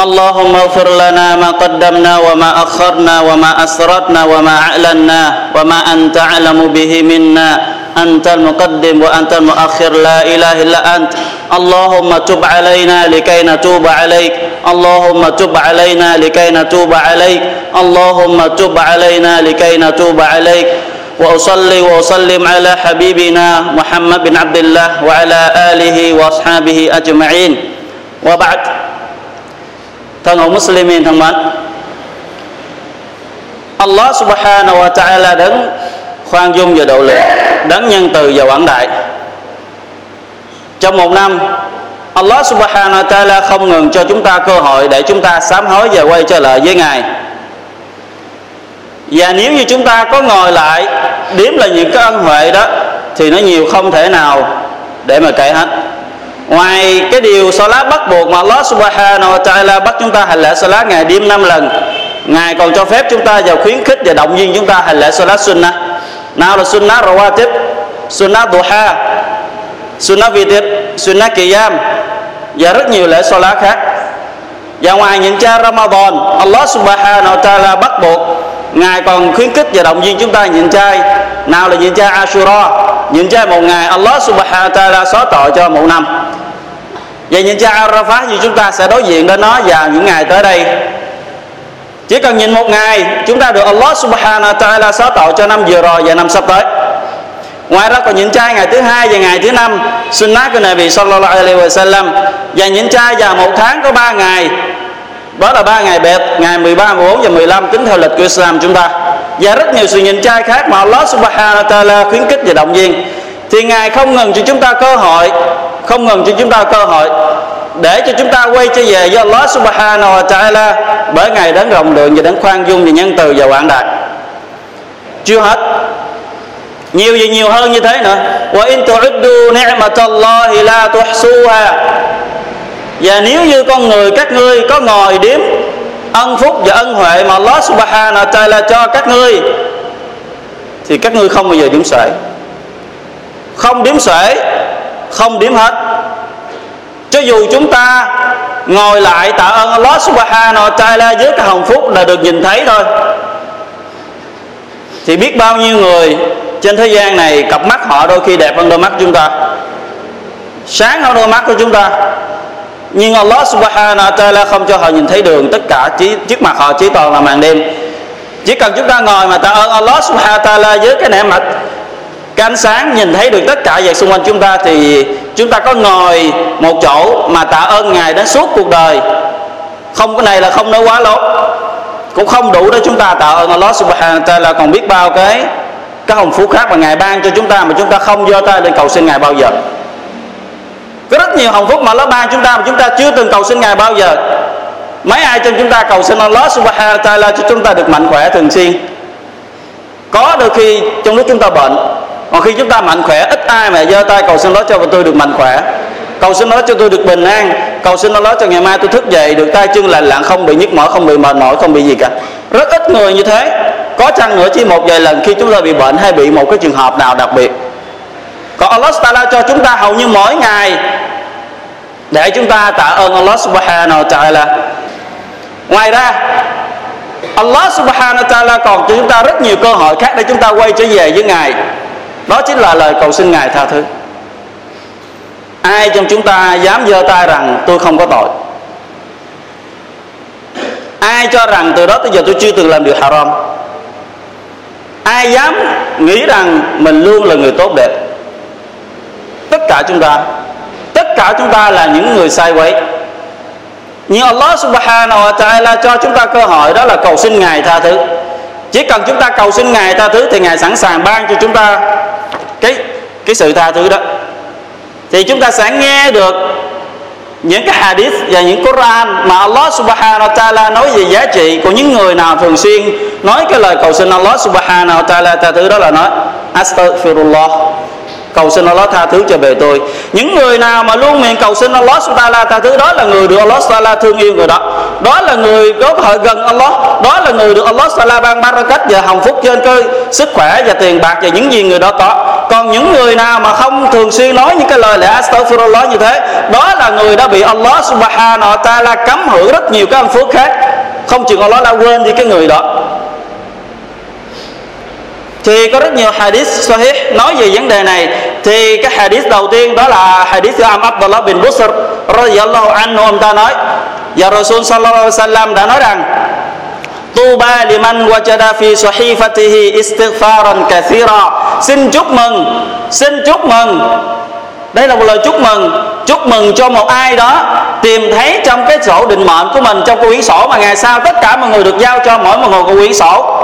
اللهم اغفر لنا ما قدمنا وما أخرنا وما اسررنا وما أعلنا وما أنت أعلم به منا. أنت المقدم وأنت المؤخر. لا إله إلا أنت. اللهم تب علينا لكي نتوب عليك. اللهم تب علينا لكي نتوب عليك. اللهم تب علينا لكي نتوب عليك. وأصلي وأسلم على حبيبنا محمد بن عبد الله وعلى آله وأصحابه أجمعين. وبعد. Thân hữu Muslimin thân mến Allah subhanahu wa ta'ala đấng khoan dung và độ lượng đấng nhân từ và quảng đại. Trong một năm, Allah subhanahu wa ta'ala không ngừng cho chúng ta cơ hội để chúng ta sám hối và quay trở lại với Ngài. Và nếu như chúng ta có ngồi lại đếm là những cái ân huệ đó, thì nó nhiều không thể nào để mà kể hết ngoài cái điều salat bắt buộc mà Allah subhanahu wa ta'ala bắt chúng ta hành lễ salat ngày đêm năm lần, ngài còn cho phép chúng ta và khuyến khích và động viên chúng ta hành lễ salat sunnah. Nào là sunnah rawatib, sunnah duha, sunnah vitib sunnah qiyam và rất nhiều lễ salat khác. Và ngoài những cha Ramadan, Allah subhanahu wa ta'ala bắt buộc Ngài còn khuyến khích và động viên chúng ta nhịn chay Nào là nhịn chay Ashura Nhịn chay một ngày Allah subhanahu wa ta'ala xóa tội cho một năm. Vậy nhìn chay Arafah thì chúng ta sẽ đối diện đến nó vào những ngày tới đây. Chỉ cần nhìn một ngày Chúng ta được Allah subhanahu wa ta'ala xóa tội cho năm vừa rồi và năm sắp tới. Ngoài ra còn nhịn chay ngày thứ hai và ngày thứ năm Sunnah của Nabi sallallahu alaihi wa sallam Và nhịn chay vào một tháng có ba ngày đó là ba ngày bẹt ngày 13, 14 và 15 tính theo lịch của Islam chúng ta. Và rất nhiều sự nhìn trai khác mà Allah subhanahu wa ta'ala khuyến khích và động viên thì Ngài không ngừng cho chúng ta cơ hội, không ngừng cho chúng ta cơ hội để cho chúng ta quay trở về do Allah subhanahu wa ta'ala bởi Ngài đấng rộng lượng và đấng khoan dung và nhân từ và quảng đại. Chưa hết. Nhiều gì nhiều hơn như thế nữa. Wa in tu'uddu ni'matallahi la tuhsuha. Và nếu như con người các ngươi có ngồi đếm ân phúc và ân huệ mà Allah subhanahu wa ta'ala cho các ngươi, thì các ngươi không bao giờ đếm sợi không điểm xuể, không điểm hết. Cho dù chúng ta ngồi lại tạ ơn Allah subhanahu wa ta'ala với cái hồng phúc là được nhìn thấy thôi. Thì biết bao nhiêu người trên thế gian này cặp mắt họ đôi khi đẹp hơn đôi mắt chúng ta. Sáng hơn đôi mắt của chúng ta. Nhưng Allah subhanahu wa ta'ala không cho họ nhìn thấy đường, tất cả chỉ trước mặt họ chỉ toàn là màn đêm. Chỉ cần chúng ta ngồi mà tạ ơn Allah subhanahu wa ta'ala với cái nẻ mặt cái ánh sáng nhìn thấy được tất cả về xung quanh chúng ta thì chúng ta có ngồi một chỗ mà tạ ơn ngài đến suốt cuộc đời không cái này là không nói quá lố cũng không đủ để chúng ta tạ ơn Allah subhanahu wa ta'ala còn biết bao cái cái hồng phúc khác mà ngài ban cho chúng ta mà chúng ta không giơ tay lên cầu xin ngài bao giờ có rất nhiều hồng phúc mà Allah ban chúng ta mà chúng ta chưa từng cầu xin Ngài bao giờ mấy ai trong chúng ta cầu xin Allah subhanahu wa ta'ala cho chúng ta được mạnh khỏe thường xuyên có đôi khi trong lúc chúng ta bệnh còn khi chúng ta mạnh khỏe, ít ai mà giơ tay cầu xin lỗi cho tôi được mạnh khỏe. Cầu xin lỗi cho tôi được bình an. Cầu xin lỗi cho ngày mai tôi thức dậy được tay chân lành lặn không bị nhức mỏi, không bị mệt mỏi, không bị gì cả. Rất ít người như thế. Có chăng nữa chỉ một vài lần khi chúng ta bị bệnh hay bị một cái trường hợp nào đặc biệt? Còn Allah Taala cho chúng ta hầu như mỗi ngày. Để chúng ta tạ ơn Allah Subhanahu wa Taala. Ngoài ra, Allah Subhanahu wa Taala còn cho chúng ta rất nhiều cơ hội khác để chúng ta quay trở về với Ngài đó chính là lời cầu xin Ngài tha thứ. Ai trong chúng ta dám giơ tay rằng tôi không có tội? Ai cho rằng từ đó tới giờ tôi chưa từng làm điều haram? Ai dám nghĩ rằng mình luôn là người tốt đẹp? Tất cả chúng ta, tất cả chúng ta là những người sai quấy. Nhưng Allah subhanahu wa ta'ala cho chúng ta cơ hội đó là cầu xin Ngài tha thứ. Chỉ cần chúng ta cầu xin Ngài tha thứ thì Ngài sẵn sàng ban cho chúng ta cái cái sự tha thứ đó. Thì chúng ta sẽ nghe được những cái hadith và những Quran mà Allah subhanahu wa ta'ala nói về giá trị của những người nào thường xuyên nói cái lời cầu xin Allah subhanahu wa ta'ala tha thứ đó là nói, astaghfirullah cầu xin Allah tha thứ cho bề tôi. Những người nào mà luôn miệng cầu xin Allah subhanahu tha thứ, đó là người được Allah subhanahu thương yêu người đó. Đó là người có cơ hội gần Allah. Đó là người được Allah subhanahu ban barakat và hồng phúc trên cơ, sức khỏe và tiền bạc và những gì người đó có. Còn những người nào mà không thường xuyên nói những cái lời lẽ astaghfirullah như thế, đó là người đã bị Allah subhanahu wa ta'ala cấm hưởng rất nhiều cái ân phước khác. Không chừng Allah la quên đi cái người đó thì có rất nhiều hadith sahih nói về vấn đề này. Thì cái hadith đầu tiên đó là hadith của Am Abdullah bin Busr radiyallahu anhu, ông ta nói và Rasul sallallahu alaihi wasallam đã nói rằng, Tuba liman wajada fi sahifatihi istighfaran kathira. Xin chúc mừng, Xin chúc mừng. Đây là một lời chúc mừng Chúc mừng cho một ai đó Tìm thấy trong cái sổ định mệnh của mình, Trong cái quyển sổ mà ngày sau tất cả mọi người được giao cho mỗi một người có quyển sổ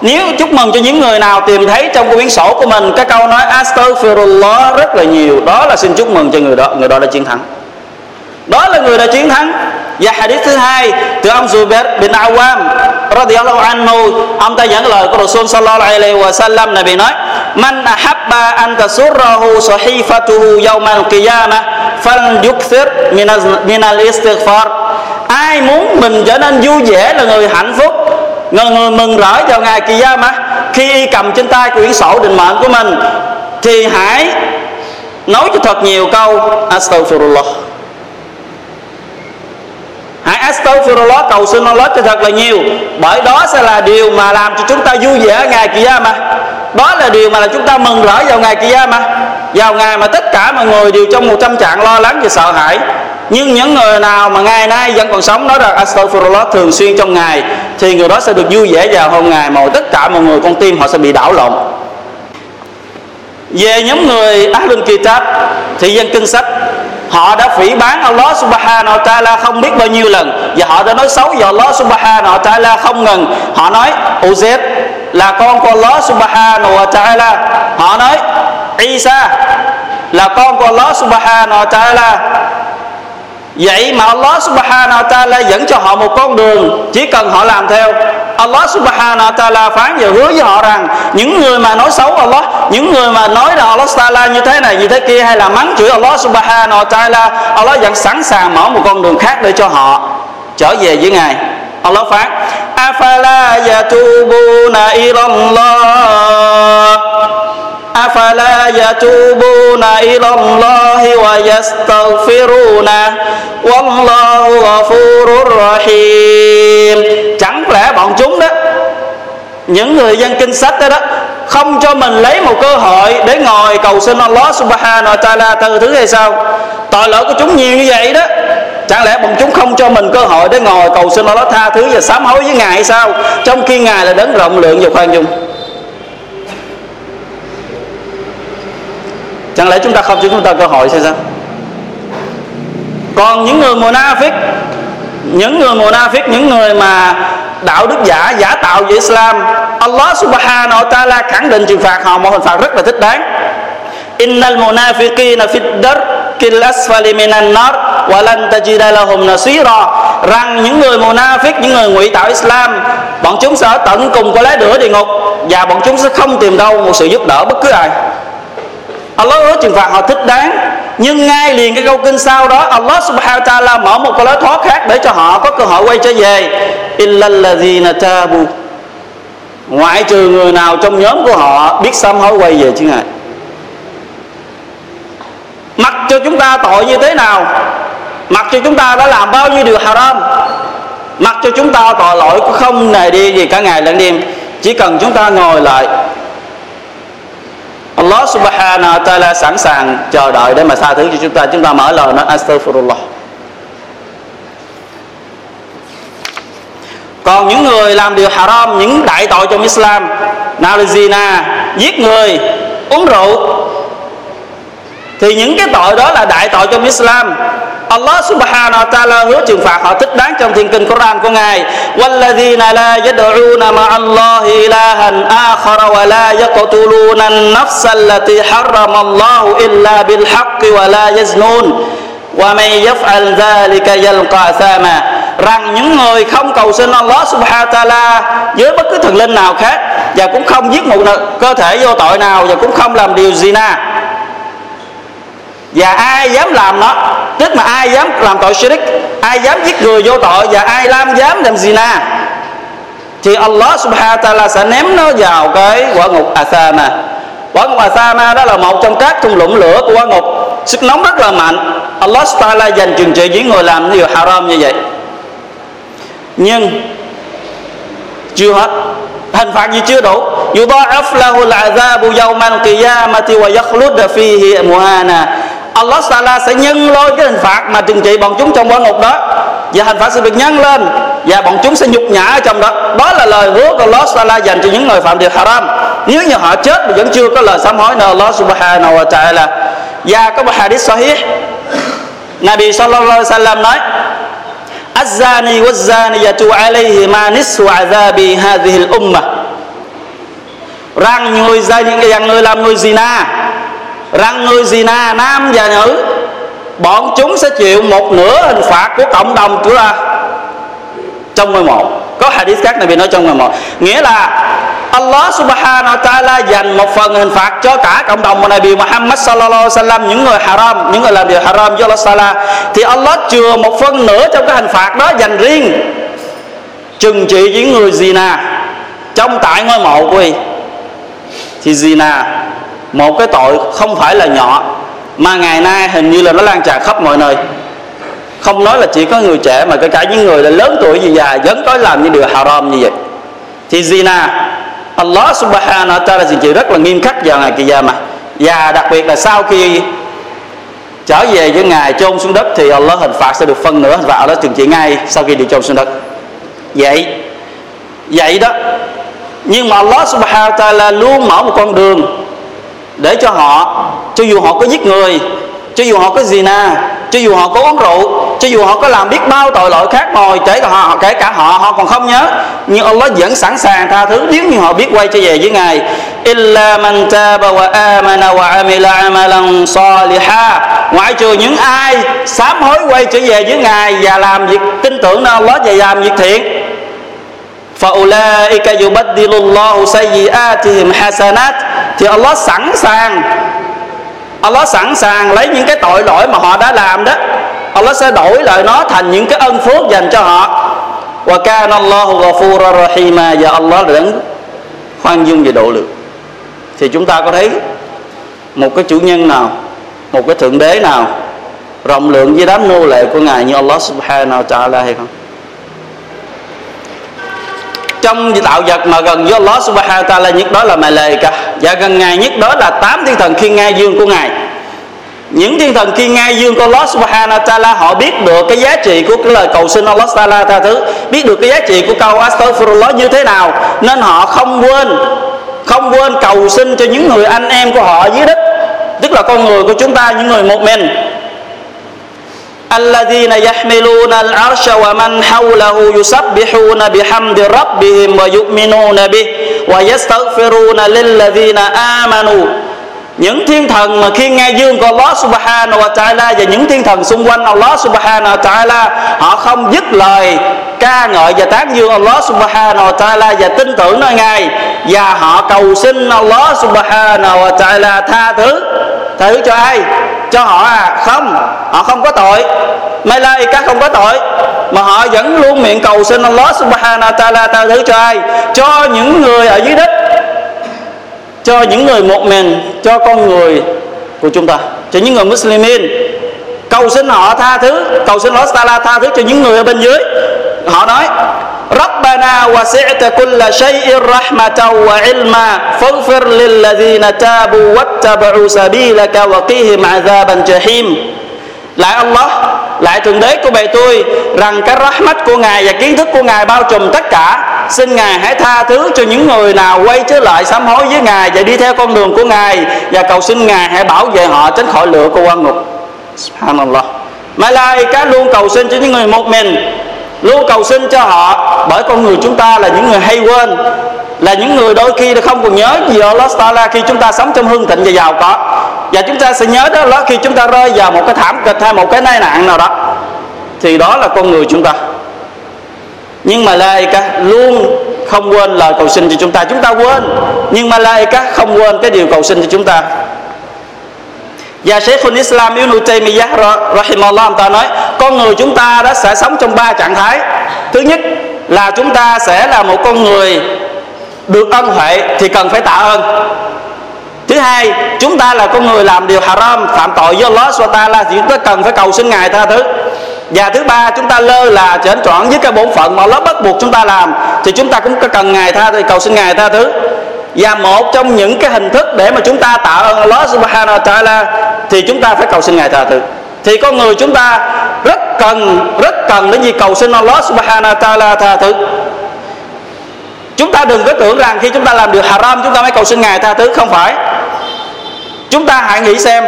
nếu chúc mừng cho những người nào tìm thấy trong quyển sổ của mình, cái câu nói astaghfirullah rất là nhiều. Đó là xin chúc mừng cho người đó người đó đã chiến thắng. Đó là người đã chiến thắng. Và hadith thứ hai, từ ông Zubair bin Awam radhiyallahu anhu, ông ta dẫn lời của Rasul sallallahu alaihi wa sallam Nabi nói, man ahabba an tasurrahu sahifatuhu yawm al-qiyamah falyukthir min al-istighfar ai muốn mình trở nên vui vẻ là người hạnh phúc người, người mừng rỡ vào ngày kỳ gia mà khi y cầm trên tay quyển sổ định mệnh của mình thì hãy nói cho thật nhiều câu astaghfirullah. Hãy astaghfirullah cầu xin Allah cho thật là nhiều. Bởi đó sẽ là điều mà làm cho chúng ta vui vẻ ngày kỳ mà đó là điều mà là chúng ta mừng rỡ vào ngày kia mà vào ngày mà tất cả mọi người đều trong một tâm trạng lo lắng và sợ hãi nhưng những người nào mà ngày nay vẫn còn sống, nói rằng astaghfirullah thường xuyên trong ngày, thì người đó sẽ được vui vẻ vào hôm ngày mà tất cả mọi người con tim họ sẽ bị đảo lộn. Về nhóm người Ahlul Kitab, thì dân kinh sách, họ đã phỉ bán Allah subhanahu wa ta'ala không biết bao nhiêu lần. Và họ đã nói xấu về Allah subhanahu wa ta'ala không ngừng. Họ nói Uzair là con của Allah subhanahu wa ta'ala. Họ nói, Isa, là con của Allah subhanahu wa ta'ala. Vậy mà Allah subhanahu wa ta'ala dẫn cho họ một con đường, Chỉ cần họ làm theo. Allah subhanahu wa ta'ala phán và hứa với họ rằng, Những người mà nói xấu Allah, Những người mà nói rằng Allah ta'ala như thế này, như thế kia, Hay là mắng chửi Allah subhanahu wa ta'ala, Allah vẫn sẵn sàng mở một con đường khác để cho họ trở về với Ngài. Allah phán, Afala yatubuna ilallah أفلا يتوبون إلى الله ويستغفرونه والله غفور رحيم chẳng lẽ bọn chúng đó những người dân kinh sách đó, đó không cho mình lấy một cơ hội để ngồi cầu xin Allah subhanahu wa ta'ala từ thứ hay sao tội lỗi của chúng nhiều như vậy đó chẳng lẽ bọn chúng không cho mình cơ hội để ngồi cầu xin Allah tha thứ và sám hối với ngài hay sao trong khi ngài là đấng rộng lượng và khoan dung Chẳng lẽ chúng ta không cho chúng ta cơ hội sao sao? Còn những người munafik những người munafik những người mà đạo đức giả giả tạo về Islam, Allah subhanahu wa ta'ala khẳng định trừng phạt họ, một hình phạt rất là thích đáng. Innal munafiqina fi darkil asfali minan nar wa lan tajida lahum nasira. Rằng những người munafik những người ngụy tạo Islam, bọn chúng sẽ ở tận cùng của lá lửa địa ngục và bọn chúng sẽ không tìm đâu một sự giúp đỡ bất cứ ai. Allah hứa trừng phạt họ thích đáng. Nhưng ngay liền cái câu kinh sau đó, Allah subhanahu wa ta'ala mở một cái lối thoát khác để cho họ có cơ hội quay trở về. Illallazina tabu. Ngoại trừ người nào trong nhóm của họ biết sám hối quay về chứ ngài mặc cho chúng ta tội như thế nào? Mặc cho chúng ta đã làm bao nhiêu điều haram? Mặc cho chúng ta tội lỗi không nề đi gì cả ngày lẫn đêm. Chỉ cần chúng ta ngồi lại Allah subhanahu wa ta'ala sẵn sàng chờ đợi để mà tha thứ cho chúng ta. Chúng ta mở lời nói astaghfirullah. Còn những người làm điều haram, những đại tội trong Islam nào là zina giết người, uống rượu, thì những cái tội đó là đại tội trong Islam. Allah subhanahu wa ta'ala hứa trừng phạt họ thích đáng trong thiên kinh Quran của Ngài وَالَّذِينَ لَا يَدْعُونَ مَعَ اللَّهِ إِلَهًا آخَرَ وَلَا يَقْتُلُونَ النَّفْسَ الَّتِي حَرَّمَ اللَّهُ إِلَّا بِالْحَقِّ وَلَا يَزْنُونَ wa man yaf'al dhalika yalqa athama rằng những người không cầu xin Allah subhanahu wa ta'ala với bất cứ thần linh nào khác và cũng không giết một cơ thể vô tội nào và cũng không làm điều zina và ai dám làm nó? Tức mà ai dám làm tội shirk ai dám giết người vô tội? Và ai làm dám làm zina? Thì Allah subhanahu wa ta'ala sẽ ném nó vào cái quả ngục Athama quả ngục Athama đó là một trong các thung lũng lửa của quả ngục. Sức nóng rất là mạnh. Allah subhanahu wa ta'ala dành trừng trị những người làm điều haram như vậy. Nhưng, chưa hết. Hình phạt gì chưa đủ. Yudha'af lahu al-'adhabu qiyamati wa yakhlud fihi muhana Allah Taala sẽ nhân lôi cái hình phạt mà trừng trị bọn chúng trong quả ngục đó và hình phạt sẽ được nhân lên và bọn chúng sẽ nhục nhã ở trong đó đó là lời hứa của Allah Taala dành cho những người phạm điều haram nếu như họ chết mà vẫn chưa có lời sám hối nào Allah Subhanahu wa Taala và có một hadith sahih Nabi sallallahu alaihi wasallam nói الزاني والزانية عليهما نصف عذاب هذه الأمة rằng người rằng người làm người zina rằng người zina nam và nữ? Bọn chúng sẽ chịu một nửa hình phạt của cộng đồng chúng ta. Trong ngôi mộ. Có hadith khác này bị nói trong ngôi mộ. Nghĩa là Allah subhanahu wa ta'ala dành một phần hình phạt cho cả cộng đồng của Nabi Muhammad sallallahu alaihi wasallam, những người haram, những người làm điều haram với Allah sala thì Allah chừa một phần nữa trong cái hình phạt đó dành riêng. Trừng trị những người zina. Trong tại ngôi mộ của y. Thì zina một cái tội không phải là nhỏ, mà ngày nay hình như là nó lan tràn khắp mọi nơi. Không nói là chỉ có người trẻ, mà kể cả những người là lớn tuổi gì già, vẫn có làm những điều haram như vậy. Thì zina, Allah subhanahu wa ta'ala trừng trị rất là nghiêm khắc vào ngày kia mà và đặc biệt là sau khi trở về với ngài, chôn xuống đất, thì Allah hình phạt sẽ được phân nửa hình phạt đó trừng trị ngay sau khi được chôn xuống đất. Vậy vậy đó. Nhưng mà Allah subhanahu wa ta'ala luôn mở một con đường để cho họ, cho dù họ có giết người, cho dù họ có gì zina, cho dù họ có uống rượu, cho dù họ có làm biết bao tội lỗi khác rồi kể cả họ, kể cả họ họ còn không nhớ. Nhưng Allah vẫn sẵn sàng tha thứ nếu như họ biết quay trở về với ngài. Illa man taba wa amana wa amila amalan saliha. Ngoại trừ những ai sám hối quay trở về với ngài và làm việc tin tưởng nơi Allah và làm việc thiện. Fa ulaika yubaddilu Allahu sayyi'atihim thì Allah sẵn sàng. Allah sẵn sàng lấy những cái tội lỗi mà họ đã làm đó. Allah sẽ đổi lại nó thành những cái ân phước dành cho họ. Và kana Allahu ghafura rahima. Và Allah là đấng khoan dung và độ lượng. Thì chúng ta có thấy một cái chủ nhân nào, một cái thượng đế nào, rộng lượng với đám nô lệ của ngài như Allah subhanahu wa ta'ala hay không? Trong tạo vật mà gần với Allah subhanahu wa ta'ala nhất đó là Malaika và gần ngài nhất đó là tám thiên thần khi ngai dương của ngài. Những thiên thần khi ngai dương của Allah subhanahu wa ta'ala, họ biết được cái giá trị của cái lời cầu xin Allah ta'ala tha thứ, biết được cái giá trị của câu astaghfirullah như thế nào, nên họ không quên không quên cầu xin cho những người anh em của họ dưới đất. Tức là con người của chúng ta, những người một mình. الذين يحملون العرش ومن حوله يسبحون بحمد ربهم ويؤمنون به ويستغفرون للذين آمنوا những thiên thần mà khi nghe dương của Allah subhanahu wa ta'ala và những thiên thần xung quanh Allah subhanahu wa ta'ala họ không dứt lời ca ngợi và tán dương Allah subhanahu wa ta'ala và tin tưởng nơi Ngài và họ cầu xin Allah subhanahu wa ta'ala tha thứ tha thứ cho ai Cho họ à? Không, họ không có tội. Malaika không có tội. Mà họ vẫn luôn miệng cầu xin Allah subhanahu wa ta'ala tha thứ cho ai? Cho những người ở dưới đất. Cho những người một mình. Cho con người của chúng ta. Cho những người Muslimin. Cầu xin họ tha thứ. Cầu xin Allah Taala tha thứ cho những người ở bên dưới. Họ nói ربنا وسعت كل شيء رحمة وعلما فاغفر للذين تابوا واتبعوا سبيلك وقيهم عذاب الجحيم lại Allah lại thượng đế của bề tôi rằng cái rahmat của ngài và kiến thức của ngài bao trùm tất cả xin ngài hãy tha thứ cho những người nào quay trở lại sám hối với ngài và đi theo con đường của ngài và cầu xin ngài hãy bảo vệ họ tránh khỏi lửa của quan ngục subhanallah Malaika luôn cầu xin cho những người một mình luôn cầu xin cho họ, bởi con người chúng ta là những người hay quên, là những người đôi khi không còn nhớ gì Allah Taala khi chúng ta sống trong hương thịnh và giàu có. Và chúng ta sẽ nhớ đó là khi chúng ta rơi vào một cái thảm kịch hay một cái tai nạn nào đó, thì đó là con người chúng ta. Nhưng mà Malaika luôn không quên lời cầu xin cho chúng ta. Chúng ta quên, nhưng mà Malaika không quên cái điều cầu xin cho chúng ta. Dạ, và Sheikhul Islam Ibn Taymiyyah rahimahullah ta nói, con người chúng ta đó sẽ sống trong ba trạng thái. Thứ nhất là chúng ta sẽ là một con người được ân huệ thì cần phải tạ ơn. Thứ hai, chúng ta là con người làm điều haram, phạm tội với Allah SWT thì chúng ta cần phải cầu xin ngài tha thứ. Và thứ ba, chúng ta lơ là chển trọn với cái bổn phận mà nó bắt buộc chúng ta làm, thì chúng ta cũng có cần ngài tha thì cầu xin ngài tha thứ và một trong những cái hình thức để mà chúng ta tạ ơn Allah Subhanahu wa Taala thì chúng ta phải cầu xin ngài tha thứ. Thì con người chúng ta rất cần rất cần đến gì cầu xin Allah Subhanahu wa Taala tha thứ. Chúng ta đừng có tưởng rằng khi chúng ta làm điều haram, chúng ta mới cầu xin ngài tha thứ. Không phải. Chúng ta hãy nghĩ xem,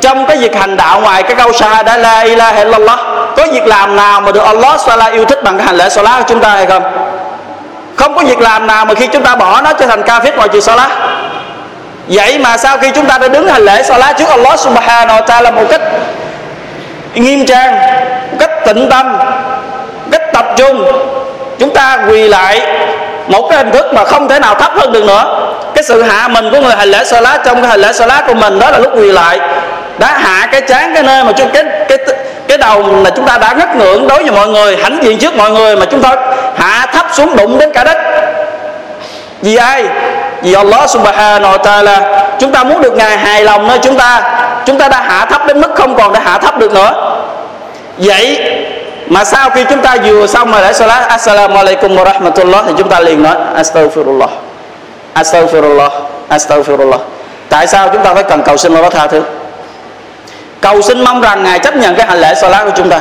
trong cái việc hành đạo ngoài cái câu shahada la ilaha illallah có việc làm nào mà được Allah Taala yêu thích bằng cái hành lễ salat của chúng ta hay không? Không có việc làm nào mà khi chúng ta bỏ nó trở thành kafir ngoài trừ salat. Vậy mà sau khi chúng ta đã đứng hành lễ salat trước Allah subhanahu wa ta'ala một cách nghiêm trang, một cách tịnh tâm, một cách tập trung, chúng ta quỳ lại một cái hình thức mà không thể nào thấp hơn được nữa. Cái sự hạ mình của người hành lễ salat trong cái hành lễ salat của mình đó là lúc quỳ lại, đã hạ cái chán cái nơi mà chúng cái cái cái đầu là chúng ta đã ngất ngưỡng đối với mọi người, hãnh diện trước mọi người mà chúng ta hạ thấp xuống đụng đến cả đất. Vì ai? Vì Allah subhanahu wa ta'ala. Chúng ta muốn được ngài hài lòng nơi chúng ta. Chúng ta đã hạ thấp đến mức không còn để hạ thấp được nữa. Vậy mà sau khi chúng ta vừa xong mà lại salat assalamu alaikum wa rahmatullah, thì chúng ta liền nói, astaghfirullah astaghfirullah astaghfirullah. Tại sao chúng ta phải cần cầu xin Allah tha thứ? Cầu xin mong rằng ngài chấp nhận cái hành lễ salat của chúng ta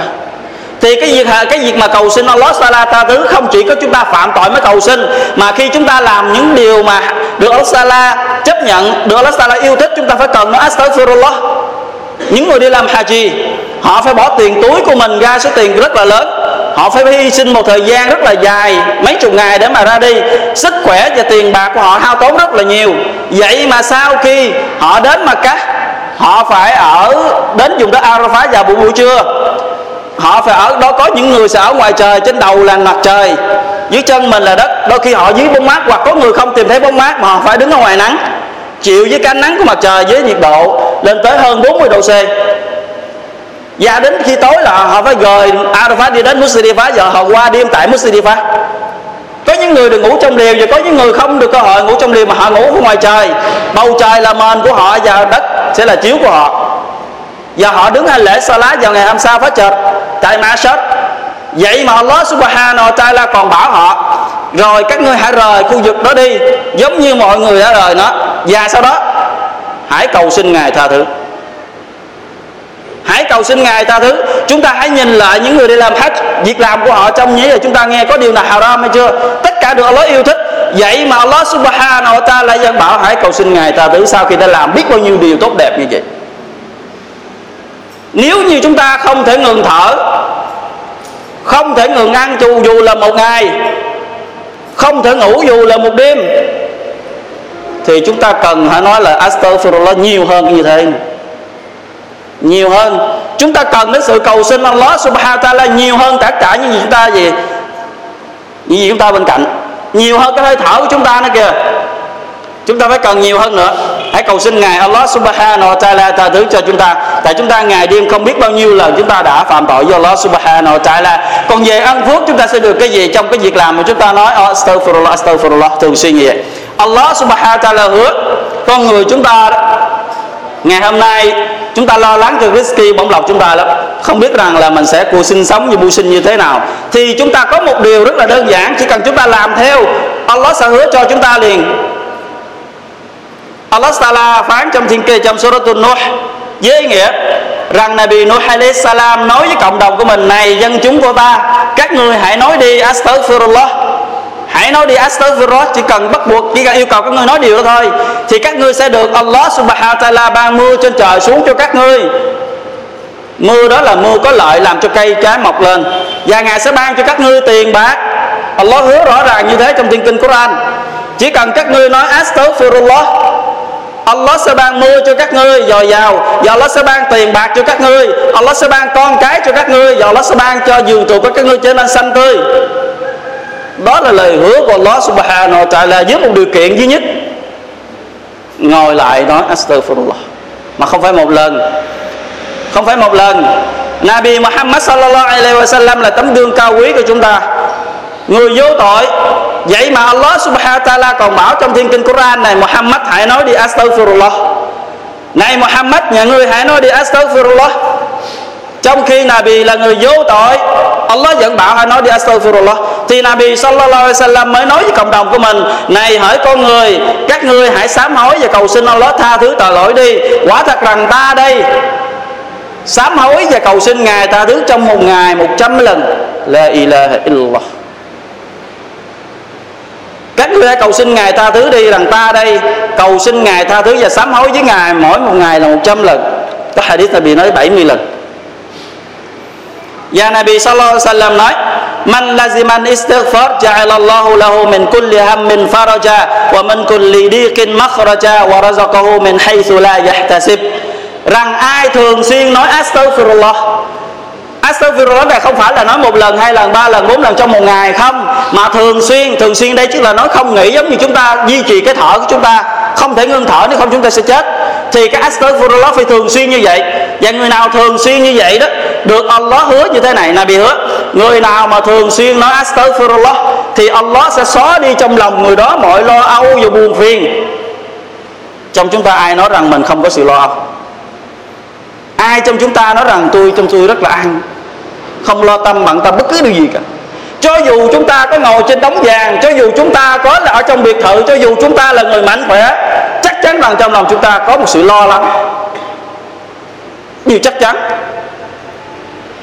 thì cái việc cái việc mà cầu xin Allah Taala tha thứ không chỉ có chúng ta phạm tội mới cầu xin, mà khi chúng ta làm những điều mà được Allah Taala chấp nhận, được Allah Taala yêu thích, chúng ta phải cần nói astaghfirullah. Những người đi làm haji, họ phải bỏ tiền túi của mình ra, số tiền rất là lớn. Họ phải hy sinh một thời gian rất là dài, mấy chục ngày để mà ra đi. Sức khỏe và tiền bạc của họ hao tốn rất là nhiều. Vậy mà sau khi họ đến mà cắt họ phải ở đến vùng đất arafah vào buổi buổi trưa họ phải ở, đó có những người sẽ ở ngoài trời, trên đầu là mặt trời, dưới chân mình là đất. Đôi khi họ dưới bóng mát, hoặc có người không tìm thấy bóng mát mà họ phải đứng ở ngoài nắng, chịu với cái ánh nắng của mặt trời với nhiệt độ lên tới hơn 40 độ C. Và đến khi tối là họ phải rời Arafat đi đến Musdalifah, giờ họ qua đêm tại Musdalifah. Có những người được ngủ trong liều và có những người không được cơ hội ngủ trong liều mà họ ngủ ở ngoài trời. Bầu trời là mền của họ và đất sẽ là chiếu của họ và họ đứng hành lễ salat vào ngày hôm sau phát chợt. Tại Mashad vậy mà Allah subhanahu wa ta'ala còn bảo họ, rồi các ngươi hãy rời khu vực đó đi, giống như mọi người đã rời nó. Và sau đó, hãy cầu xin ngài tha thứ. Hãy cầu xin ngài tha thứ. Chúng ta hãy nhìn lại những người đi làm hết việc làm của họ trong nhí là chúng ta nghe có điều nào haram hay chưa? Tất cả được Allah yêu thích. Vậy mà Allah subhanahu wa ta'ala dân bảo, hãy cầu xin ngài tha thứ sau khi đã làm biết bao nhiêu điều tốt đẹp như vậy nếu như chúng ta không thể ngừng thở, không thể ngừng ăn dù dù là một ngày, không thể ngủ dù là một đêm, thì chúng ta cần phải nói là astaghfirullah nhiều hơn như thế. Nhiều hơn. Chúng ta cần đến sự cầu xin Allah subhanahu wa ta'ala nhiều hơn tất cả những gì chúng ta gì, những gì chúng ta bên cạnh. Nhiều hơn cái hơi thở của chúng ta nữa kìa chúng ta phải cần nhiều hơn nữa. Hãy cầu xin ngài Allah subhanahu wa ta'ala tha thứ cho chúng ta. Tại chúng ta ngày đêm không biết bao nhiêu lần chúng ta đã phạm tội do Allah subhanahu wa ta'ala. Còn về ăn phước chúng ta sẽ được cái gì trong cái việc làm mà chúng ta nói oh, astaghfirullah astaghfirullah. Thường xuyên như vậy. Allah subhanahu wa ta'ala hứa con người chúng ta ngày hôm nay chúng ta lo lắng cho risky bỗng lọc chúng ta lắm. Không biết rằng là mình sẽ cuộc sinh sống như mưu sinh như thế nào. Thì chúng ta có một điều rất là đơn giản chỉ cần chúng ta làm theo. Allah sẽ hứa cho chúng ta liền. Allah Taala phán trong thiên kỳ trong Suratul Nuh với nghĩa rằng Nabi Nuh alayhi salam nói với cộng đồng của mình, này dân chúng của ta, các ngươi hãy nói đi astaghfirullah. Hãy nói đi astaghfirullah, chỉ cần bắt buộc, chỉ cần yêu cầu các ngươi nói điều đó thôi, thì các ngươi sẽ được Allah subhanahu wa ta'ala ban mưa trên trời xuống cho các ngươi. Mưa đó là mưa có lợi làm cho cây trái mọc lên, và ngài sẽ ban cho các ngươi tiền bạc. Allah hứa rõ ràng như thế trong thiên kinh Quran. Chỉ cần các ngươi nói astaghfirullah Allah sẽ ban mưa cho các ngươi, dồi dào. Và Allah sẽ ban tiền bạc cho các ngươi. Allah sẽ ban con cái cho các ngươi. Và Allah sẽ ban cho giường trụ của các ngươi trở nên xanh tươi. Đó là lời hứa của Allah subhanahu wa ta'ala với một điều kiện duy nhất. Ngồi lại nói astaghfirullah. Mà không phải một lần. Không phải một lần. Nabi Muhammad sallallahu alaihi wasallam là tấm gương cao quý của chúng ta. Người vô tội vậy mà Allah subhanahu wa ta'ala còn bảo trong thiên kinh Quran này, Muhammad hãy nói đi astaghfirullah. Này Muhammad, nhà ngươi hãy nói đi astaghfirullah. Trong khi Nabi là người vô tội, Allah vẫn bảo hãy nói đi astaghfirullah. Thì Nabi sallallahu alaihi wasallam mới nói với cộng đồng của mình, này hỡi con người, các ngươi hãy sám hối và cầu xin Allah tha thứ tội lỗi đi. Quả thật rằng ta đây, sám hối và cầu xin ngài tha thứ trong một ngày một trăm lần. La ilaha illallah các ngươi hãy cầu xin ngài tha thứ đi, rằng ta đây cầu xin ngài tha thứ và sám hối với ngài mỗi một ngày là một trăm lần. Có hadith Nabi nói 70 lần. Và Nabi sallallahu alaihi wasallam nói, Man laziman istighfar, ja'alallahu lahu min kulli hammin faraja wa min kulli diqin makhraja wa razaqahu min haythu la yahtasib. Rằng ai thường xuyên nói astaghfirullah Astagfirullah này không phải là nói một lần, hai lần, ba lần, bốn lần trong một ngày không. Mà thường xuyên, thường xuyên đây chứ là nói không nghĩ giống như chúng ta duy trì cái thở của chúng ta. Không thể ngưng thở nếu không chúng ta sẽ chết. Thì cái Astagfirullah phải thường xuyên như vậy. Và người nào thường xuyên như vậy đó Được Allah hứa như thế này, Nabi hứa. Người nào mà thường xuyên nói Astagfirullah Thì Allah sẽ xóa đi trong lòng người đó mọi lo âu và buồn phiền. Trong chúng ta ai nói rằng mình không có sự lo âu? Ai trong chúng ta nói rằng tôi trong tôi rất là an? Không lo tâm bận tâm bất cứ điều gì cả cho dù chúng ta có ngồi trên đống vàng cho dù chúng ta có là ở trong biệt thự cho dù chúng ta là người mạnh khỏe chắc chắn rằng trong lòng chúng ta có một sự lo lắng điều chắc chắn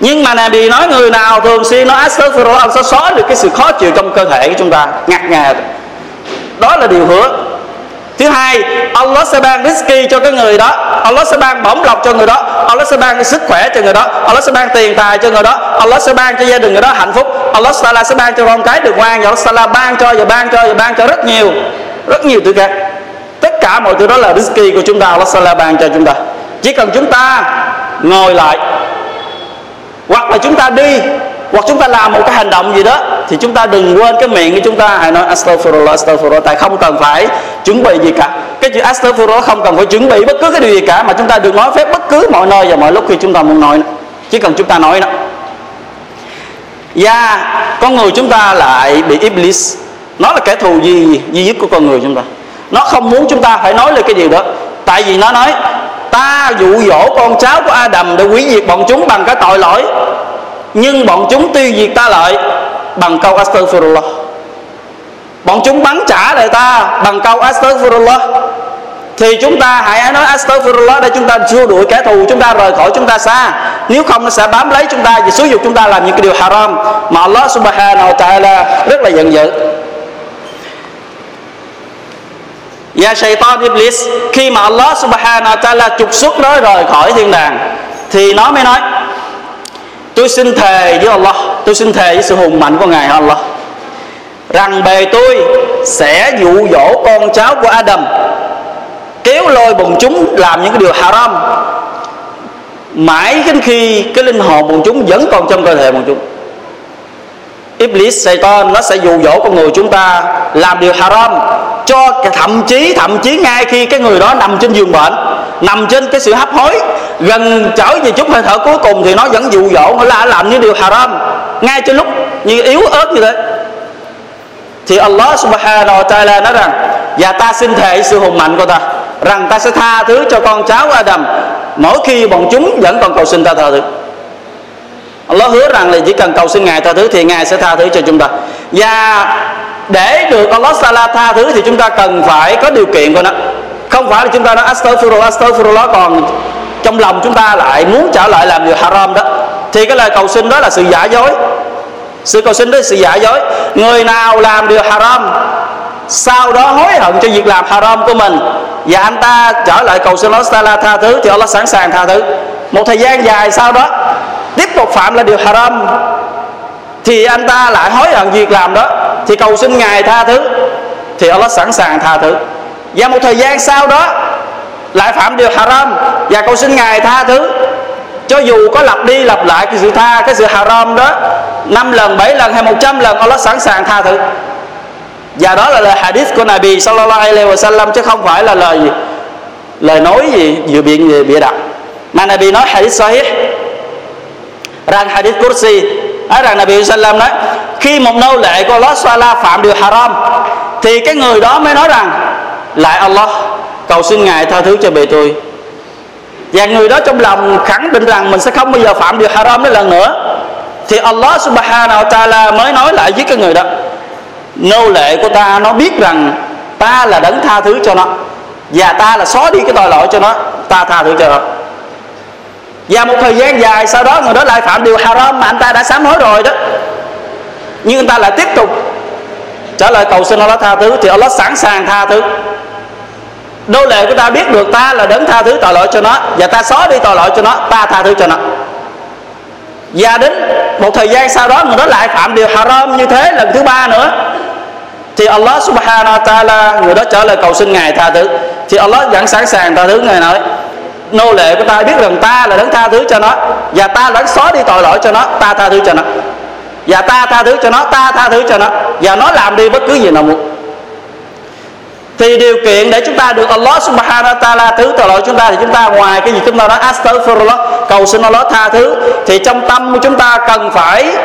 nhưng mà Nabi nói người nào thường xuyên nói astaghfirullah ông sẽ xóa được cái sự khó chịu trong cơ thể của chúng ta ngặt ngà đó là điều hứa thứ hai, Allah sẽ ban rizki cho cái người đó. Allah sẽ ban bổng lộc cho người đó. Allah sẽ ban sức khỏe cho người đó. Allah sẽ ban tiền tài cho người đó. Allah sẽ ban cho gia đình người đó hạnh phúc. Allah Taala sẽ ban cho con cái được ngoan. Và Allah Taala ban cho và ban cho và ban cho rất nhiều. Rất nhiều thứ khác. Tất cả mọi thứ đó là rizki của chúng ta. Allah Taala ban cho chúng ta. Chỉ cần chúng ta ngồi lại hoặc là chúng ta đi hoặc chúng ta làm một cái hành động gì đó, thì chúng ta đừng quên cái miệng của chúng ta. Hãy nói, astaghfirullah astaghfirullah. Tại không cần phải chuẩn bị gì cả. Cái chữ astaghfirullah không cần phải chuẩn bị bất cứ cái điều gì cả, mà chúng ta được nói phép bất cứ mọi nơi và mọi lúc khi chúng ta muốn nói. Chỉ cần chúng ta nói nó và con người chúng ta lại bị iblis. Nó là kẻ thù duy duy nhất của con người chúng ta. Nó không muốn chúng ta phải nói lên cái điều đó. Tại vì nó nói, ta dụ dỗ con cháu của Adam để hủy diệt bọn chúng bằng cái tội lỗi nhưng bọn chúng tiêu diệt ta lại bằng câu astaghfirullah. Bọn chúng bắn trả lại ta bằng câu astaghfirullah. Thì chúng ta hãy nói astaghfirullah để chúng ta xua đuổi kẻ thù chúng ta, rời khỏi chúng ta xa. Nếu không, nó sẽ bám lấy chúng ta và xúi dục chúng ta làm những cái điều haram mà Allah subhanahu wa ta'ala rất là giận dữ. Dạ và shaitan iblis, khi mà Allah subhanahu wa ta'ala trục xuất nó rời khỏi thiên đàng, thì nó mới nói tôi xin thề với Allah, tôi xin thề với sự hùng mạnh của ngài Allah, rằng bề tôi sẽ dụ dỗ con cháu của Adam, kéo lôi bọn chúng làm những cái điều haram. Mãi đến khi cái linh hồn bọn chúng vẫn còn trong cơ thể bọn chúng. Iblis, Satan, nó sẽ dụ dỗ con người chúng ta làm điều haram cho thậm chí thậm chí ngay khi cái người đó nằm trên giường bệnh, nằm trên cái sự hấp hối, gần trở về chút hơi thở cuối cùng thì nó vẫn dụ dỗ, nó là làm những điều haram. Ngay trên lúc như yếu ớt như thế. Thì Allah subhanahu wa ta'ala nói rằng, và ta xin thệ sự hùng mạnh của ta, rằng ta sẽ tha thứ cho con cháu Adam mỗi khi bọn chúng vẫn còn cầu xin ta tha thứ. Allah hứa rằng là chỉ cần cầu xin Ngài tha thứ thì Ngài sẽ tha thứ cho chúng ta. Và để được Allah Sala tha thứ thì chúng ta cần phải có điều kiện của nó. Không phải là chúng ta nói, astaghfirullah astaghfirullah, còn trong lòng chúng ta lại muốn trở lại làm điều haram đó. Thì cái lời cầu xin đó là sự giả dối. Sự cầu xin đó là sự giả dối. Người nào làm điều haram, sau đó hối hận cho việc làm haram của mình, và anh ta trở lại cầu xin Allah Taala tha thứ thì Allah sẵn sàng tha thứ. Một thời gian dài sau đó tiếp tục phạm là điều haram. Thì anh ta lại hối hận việc làm đó. Thì cầu xin ngài tha thứ. Thì Allah sẵn sàng tha thứ. Và một thời gian sau đó, lại phạm điều haram. Và cầu xin ngài tha thứ. Cho dù có lặp đi lặp lại cái sự tha, cái sự haram đó, năm lần, bảy lần hay một trăm lần, Allah sẵn sàng tha thứ. Và đó là lời hadith của Nabi sallallahu alaihi wasallam, chứ không phải là lời gì. Lời nói gì vừa biện gì bịa đặt. Mà Nabi nói hadith sahih rằng hadith kursi nói rằng Nabi sallam nói, khi một nô lệ của Allah Sala phạm điều haram, thì cái người đó mới nói rằng, lại Allah, cầu xin ngài tha thứ cho bề tôi. Và người đó trong lòng khẳng định rằng mình sẽ không bao giờ phạm điều haram nữa lần nữa. Thì Allah subhanahu wa ta'ala mới nói lại với cái người đó, nô lệ của ta nó biết rằng ta là đấng tha thứ cho nó, và ta là xóa đi cái tội lỗi cho nó, ta tha thứ cho nó và một thời gian dài sau đó người đó lại phạm điều haram mà anh ta đã sám hối rồi đó. Nhưng anh ta lại tiếp tục trả lời cầu xin Allah tha thứ, thì Allah sẵn sàng tha thứ. Đô lệ của ta biết được ta là đấng tha thứ tội lỗi cho nó, và ta xóa đi tội lỗi cho nó, ta tha thứ cho nó. Và đến một thời gian sau đó người đó lại phạm điều haram như thế lần thứ ba nữa. Thì Allah subhanahu wa ta'ala người đó trở lời cầu xin ngài tha thứ. Thì Allah vẫn sẵn sàng tha thứ, ngài nói nô lệ của ta, biết rằng ta là đấng tha thứ cho nó. Và ta đã xóa đi tội lỗi cho nó, ta tha thứ cho nó. Và ta tha thứ cho nó, ta tha thứ cho nó. Và nó làm đi bất cứ gì nào muốn. Thì điều kiện để chúng ta được Allah subhanahu wa ta'ala thứ tội lỗi chúng ta thì chúng ta ngoài cái gì chúng ta nói, astaghfirullah, cầu xin Allah tha thứ, thì trong tâm của chúng ta cần phải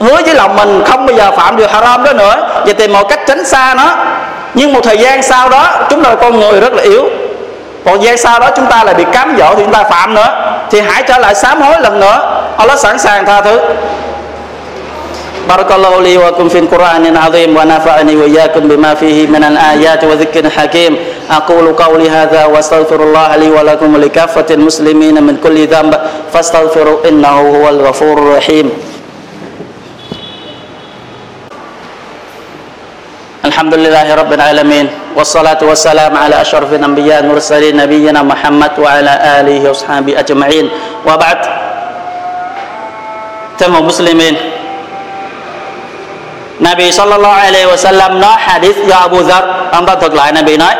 hứa với lòng mình không bao giờ phạm điều haram đó nữa. Và tìm mọi cách tránh xa nó, nhưng một thời gian sau đó, chúng ta là con người rất là yếu còn giây sau đó? Chúng ta lại bị cám dỗ thì chúng ta phạm nữa. Thì hãy trở lại sám hối lần nữa. Allah sẵn sàng tha thứ. Barakallahu li wa kum fil Qur'anil azim wa nafa'ani wa iyyakum bima fihi min al-ayati wa dhikril hakim. Aqulu qawli hadha wa astaghfirullah li wa lakum wa li kaffatil muslimin min kulli dhanb. Fastaghfiru innahu huwal ghafurur rahim. الحمد لله رب العالمين والصلاة والسلام على أشرف الأنبياء المرسلين نبينا محمد وعلى آله وصحبه أجمعين وبعد تم مسلمين نبي صلى الله عليه وسلم نا حديث يا أبو ذر أن تطلع النبي نا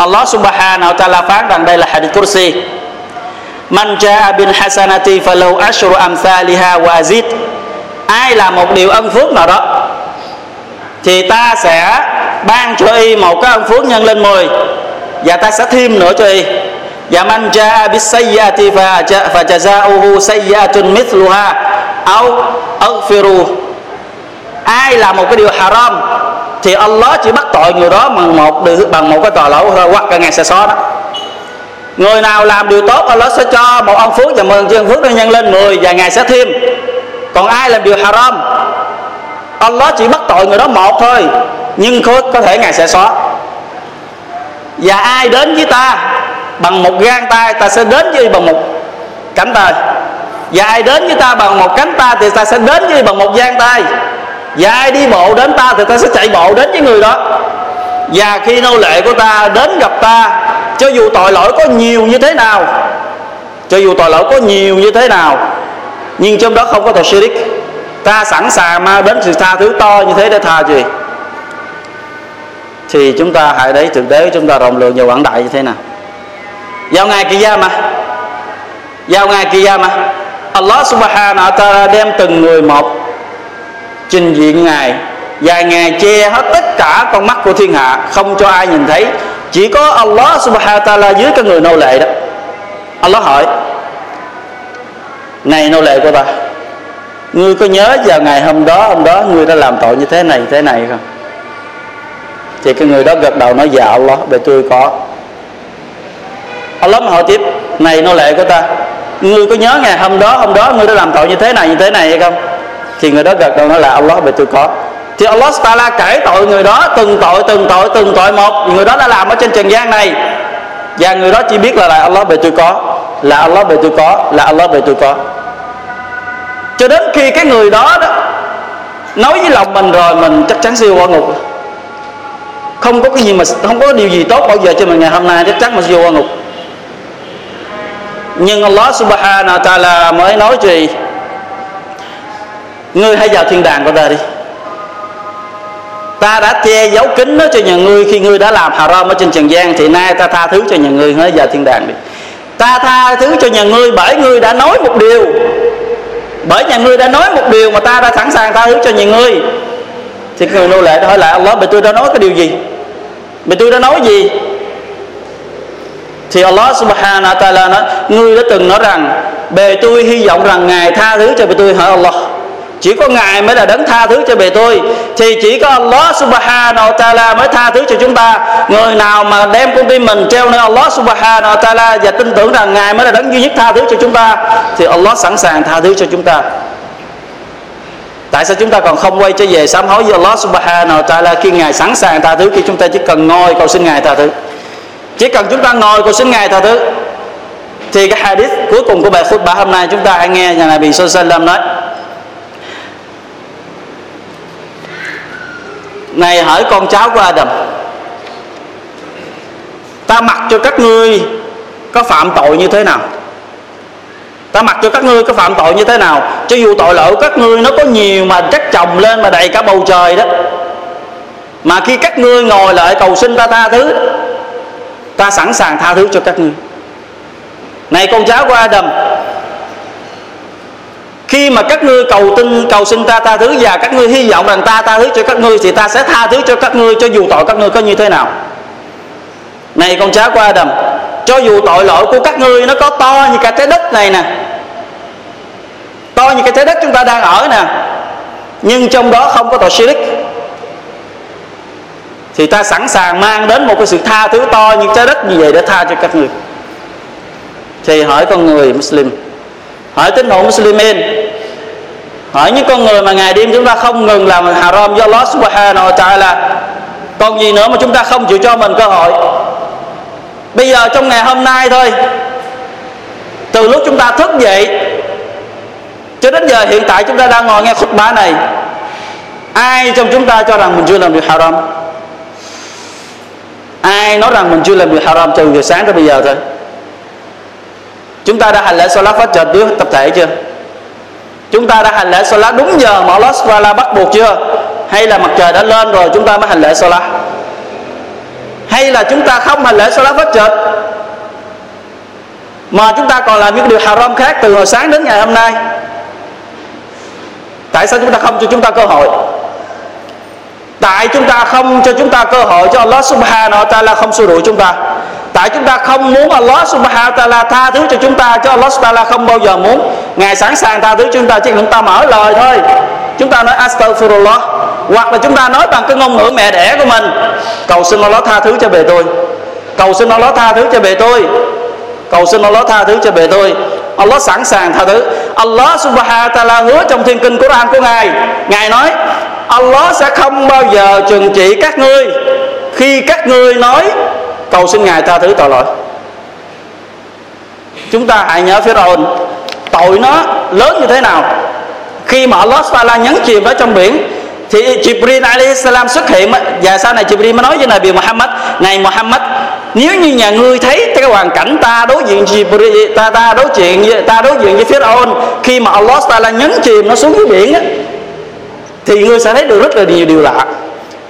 الله سبحانه وتعالى فعلا بيلا حديث ترسي من جاء بالحسنة فلو أشر أمثالها وأزيد أي لا مقبل أنفق نرأ Thì ta sẽ ban cho y một cái ân phước nhân lên 10 Và ta sẽ thêm nữa cho y. Và man jaa bis sayyati fa jazauhu sayyatun mithluha Au aghfiru. Ai làm một cái điều haram thì Allah chỉ bắt tội người đó bằng một bằng một cái tòa lẩu thôi, hoặc cả ngày sẽ xóa đó. Người nào làm điều tốt, Allah sẽ cho một ân phước và mừng ân phước nó nhân lên 10 và ngài sẽ thêm. Còn ai làm điều haram Allah chỉ bắt tội người đó một thôi nhưng có, có thể ngài sẽ xóa. Và ai đến với ta bằng một gan tay ta sẽ đến với bằng một cánh tay. Và ai đến với ta bằng một cánh tay thì ta sẽ đến với bằng một gian tay. Và ai đi bộ đến ta thì ta sẽ chạy bộ đến với người đó. Và khi nô lệ của ta đến gặp ta cho dù tội lỗi có nhiều như thế nào cho dù tội lỗi có nhiều như thế nào nhưng trong đó không có tội shirik ta sẵn sàng mang đến sự tha thứ to như thế để tha gì? Thì chúng ta hãy đấy thực tế chúng ta rộng lượng và quảng đại như thế nào? Vào ngày kỳ mà vào ngày kỳ mà Allah subhanahu wa ta'ala đem từng người một trình diện ngài, và ngài che hết tất cả con mắt của thiên hạ, không cho ai nhìn thấy. Chỉ có Allah subhanahu wa ta'ala dưới cái người nô lệ đó. Allah hỏi, này nô lệ của ta ngươi có nhớ vào ngày hôm đó hôm đó ngươi đã làm tội như thế này thế này không? Thì cái người đó gật đầu nói dạ Allah để tôi có. Allah hỏi tiếp, này nô lệ của ta, ngươi có nhớ ngày hôm đó hôm đó ngươi đã làm tội như thế này, như thế này hay không? Thì người đó gật đầu nói là, Allah về tôi có. Thì Allah Taala kể tội người đó, từng tội từng tội từng tội một. Người đó đã làm ở trên trần gian này. Và người đó chỉ biết là là Allah về tôi có. Là Allah về tôi có. Là Allah về tôi có cho đến khi cái người đó đó nói với lòng mình rồi, mình chắc chắn siêu qua ngục. Không có cái gì mà, không có điều gì tốt bao giờ cho mình ngày hôm nay, chắc chắn mà siêu qua ngục. Nhưng Allah subhanahu wa ta'ala mới nói gì? Ngươi hãy vào thiên đàng của ta đi. Ta đã che giấu kín nó cho nhà ngươi khi ngươi đã làm haram ở trên trần gian, thì nay ta tha thứ cho nhà ngươi Hãy vào thiên đàng đi. Ta tha thứ cho nhà ngươi bởi ngươi đã nói một điều bởi nhà ngươi đã nói một điều mà ta đã sẵn sàng tha thứ cho nhà ngươi. Thì người nô lệ hỏi lại Allah bởi tôi đã nói cái điều gì? Bởi tôi đã nói gì? Thì Allah subhanahu wa ta'ala nói, ngươi đã từng nói rằng, bề tôi hy vọng rằng ngài tha thứ cho bề tôi hỏi Allah? Chỉ có ngài mới là đấng tha thứ cho bề tôi. Thì chỉ có Allah subhanahu wa ta'ala mới tha thứ cho chúng ta. Người nào mà đem con tim mình treo nơi Allah subhanahu wa ta'ala và tin tưởng rằng ngài mới là đấng duy nhất tha thứ cho chúng ta, thì Allah sẵn sàng tha thứ cho chúng ta. Tại sao chúng ta còn không quay trở về sám hối với Allah subhanahu wa ta'ala khi Ngài sẵn sàng tha thứ, khi chúng ta chỉ cần ngồi, cầu xin Ngài tha thứ? Chỉ cần chúng ta ngồi, cầu xin ngài tha thứ. Thì cái hadith cuối cùng của bài khutbah hôm nay chúng ta hãy nghe nhà Nabi Sallallahu nói này hỏi con cháu của Adam. Ta mặc cho các ngươi có phạm tội như thế nào? Ta mặc cho các ngươi có phạm tội như thế nào? Cho dù tội lỗi của các ngươi nó có nhiều mà chất chồng lên mà đầy cả bầu trời đó. Mà khi các ngươi ngồi lại cầu xin ta tha thứ, ta sẵn sàng tha thứ cho các ngươi. Này con cháu của Adam khi mà các ngươi cầu tin, cầu xin ta, tha thứ và các ngươi hy vọng rằng ta tha thứ cho các ngươi thì ta sẽ tha thứ cho các ngươi, cho dù tội các ngươi có như thế nào. Này con cháu của Adam cho dù tội lỗi của các ngươi nó có to như cả trái đất này nè, to như cái trái đất chúng ta đang ở nè, nhưng trong đó không có tội shirk thì ta sẵn sàng mang đến một cái sự tha thứ to như trái đất như vậy để tha cho các người thì hỏi con người Muslim hỏi tín hữu Muslimin hỏi những con người mà ngày đêm chúng ta không ngừng làm haram do Allah subhanahu wa ta'ala. Còn gì nữa mà chúng ta không chịu cho mình cơ hội? Bây giờ trong ngày hôm nay thôi, từ lúc chúng ta thức dậy cho đến giờ hiện tại chúng ta đang ngồi nghe khúc bá này, ai trong chúng ta cho rằng mình chưa làm việc haram? Ai nói rằng mình chưa làm việc haram từ giờ sáng tới bây giờ thôi? Chúng ta đã hành lễ salat phát trệt đứa tập thể chưa? Chúng ta đã hành lễ salat đúng giờ mà Allah Subhanahu bắt buộc chưa? Hay là mặt trời đã lên rồi chúng ta mới hành lễ salat? Hay là chúng ta không hành lễ salat phát trệt mà chúng ta còn làm những điều haram khác từ hồi sáng đến ngày hôm nay. Tại sao chúng ta không cho chúng ta cơ hội? Tại chúng ta không cho chúng ta cơ hội cho Allah subhanahu wa ta'ala không xua đuổi chúng ta tại chúng ta không muốn Allah subhanahu wa ta'ala tha thứ cho chúng ta, cho Allah subhanahu wa ta'ala không bao giờ muốn ngài sẵn sàng tha thứ cho chúng ta chỉ chúng ta mở lời thôi. Chúng ta nói astaghfirullah, hoặc là chúng ta nói bằng cái ngôn ngữ mẹ đẻ của mình. Cầu xin Allah tha thứ cho bề tôi. Cầu xin Allah tha thứ cho bề tôi. Cầu xin Allah tha thứ cho bề tôi. Allah sẵn sàng tha thứ. Allah subhanahu wa ta'ala hứa trong thiên kinh Quran của Ngài. Ngài nói, Allah sẽ không bao giờ trừng trị các ngươi. Khi các ngươi nói cầu xin ngài tha thứ tội lỗi. Chúng ta hãy nhớ phía rồi tội nó lớn như thế nào. Khi mà Allah Taala nhấn chìm ở trong biển thì Jibril alayhi salam xuất hiện và sau này Jibril mới nói với Nabi Muhammad này Muhammad nếu như nhà ngươi thấy cái hoàn cảnh ta đối diện Jibril ta ta đối chuyện ta đối diện với Pharaoh khi mà Allah Taala nhấn chìm nó xuống dưới biển á, thì ngươi sẽ thấy được rất là nhiều điều lạ.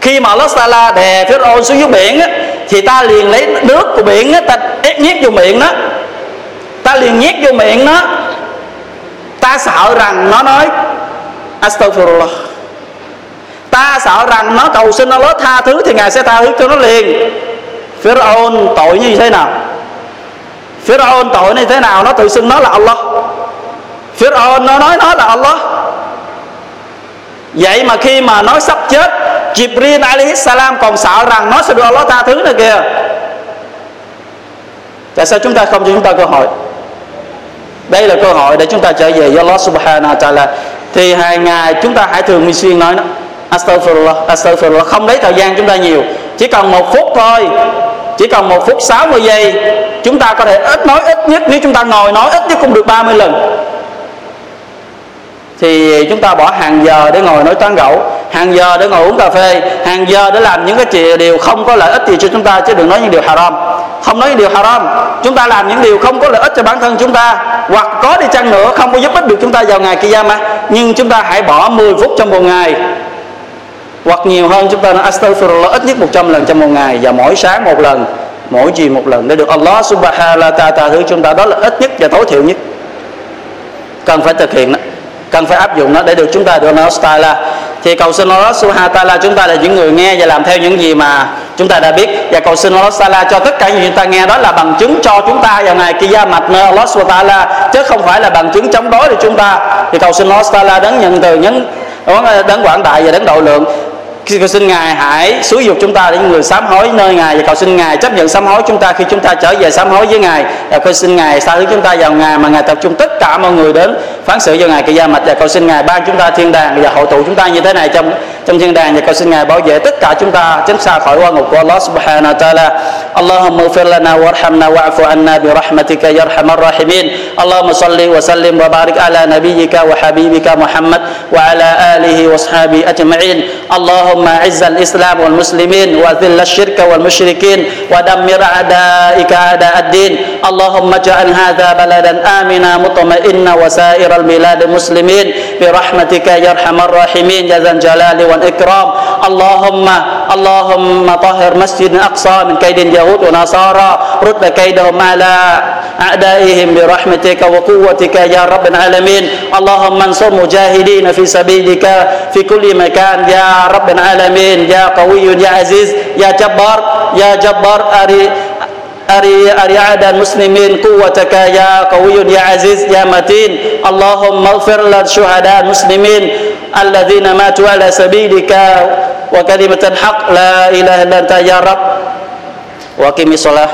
Khi mà Allah Taala đè Pharaoh xuống dưới biển á, thì ta liền lấy nước của biển đó, ta nhét vô miệng nó ta liền nhét vô miệng nó. Ta sợ rằng nó nói Astaghfirullah. Ta sợ rằng nó cầu xin Allah tha thứ thì ngài sẽ tha thứ cho nó liền. Pharaoh tội như thế nào? Pharaoh tội như thế nào? Nó tự xưng nó là Allah. Pharaoh nó nói nó là Allah. Vậy mà khi mà nó sắp chết Jibril alaihi salam còn sợ rằng nó sẽ được Allah tha thứ nữa kìa. Tại sao chúng ta không cho chúng ta cơ hội? Đây là cơ hội để chúng ta trở về với Allah subhanahu wa ta'ala. Thì hàng ngày chúng ta hãy thường xuyên nói nó Astaghfirullah, Astaghfirullah. Không lấy thời gian chúng ta nhiều chỉ cần một phút thôi. Chỉ cần một phút 60 giây chúng ta có thể ít nói ít nhất nếu chúng ta ngồi nói ít nhất cũng được 30 lần. Thì chúng ta bỏ hàng giờ để ngồi nói toán gẫu hàng giờ để ngồi uống cà phê, hàng giờ để làm những cái điều không có lợi ích gì cho chúng ta, chứ đừng nói những điều haram. Không nói những điều haram. Chúng ta làm những điều không có lợi ích cho bản thân chúng ta, hoặc có đi chăng nữa, không có giúp ích được chúng ta vào ngày kia mà nhưng chúng ta hãy bỏ 10 phút trong một ngày. Hoặc nhiều hơn, chúng ta nói, astaghfirullah, ít nhất 100 lần trong một ngày. Và mỗi sáng một lần, mỗi chiều một lần, để được Allah subhanahu wa ta'ala thứ chúng ta. Đó là ít nhất và tối thiểu nhất. Cần phải thực hiện đó cần phải áp dụng nó để được chúng ta được Allah Taala thì cầu xin Allah Subhanahu Taala chúng ta là những người nghe và làm theo những gì mà chúng ta đã biết. Và cầu xin Allah Taala cho tất cả những chúng ta nghe đó là bằng chứng cho chúng ta vào ngày kia mặt nơi Allah Subhanahu Taala chứ không phải là bằng chứng chống đối để chúng ta. Thì cầu xin Allah Taala đấng nhận từ, nhấn đấng quảng đại và đấng độ lượng cầu xin ngài, hãy xúi dục chúng ta để người sám hối nơi ngài. Và cầu xin ngài chấp nhận sám hối chúng ta khi chúng ta trở về sám hối với ngài. Và cầu xin ngài xa thứ chúng ta vào ngài mà ngài tập trung tất cả mọi người đến phán xử cho ngài. Kỳ gia mạch, và cầu xin ngài ban chúng ta thiên đàng và hội tụ chúng ta như thế này trong trong thiên đàng và cầu xin ngài bảo vệ tất cả chúng ta tránh xa khỏi oan ngục của Allah subhanahu wa ta'ala اللهم اغفر لنا وارحمنا واعف عنا برحمتك يا ارحم الراحمين اللهم صل وسلم وبارك على نبيك وحبيبك محمد وعلى اله واصحابه اجمعين اللهم اعز الاسلام والمسلمين واذل الشرك والمشركين ودمر اعدائك اعداء الدين اللهم اجعل هذا بلدا امنا مطمئنا وسائر البلاد المسلمين برحمتك يا ارحم الراحمين يا ذا الجلال والإكرام. اللهم اللهم طهر مسجد الأقصى من كيد اليهود ونصارى. رد كيدهم على أعدائهم برحمتك وقوتك يا رب العالمين. اللهم انصر مجاهدين في سبيلك في كل مكان يا رب العالمين. يا قوي يا عزيز يا جبار يا جبار أري أري أري أعداء المسلمين قوتك يا قوي يا عزيز يا متين. اللهم اغفر للشهداء المسلمين. الذين ماتوا على سبيلك وكلمة الحق لا إله إلا أنت يا رب وأقم الصلاة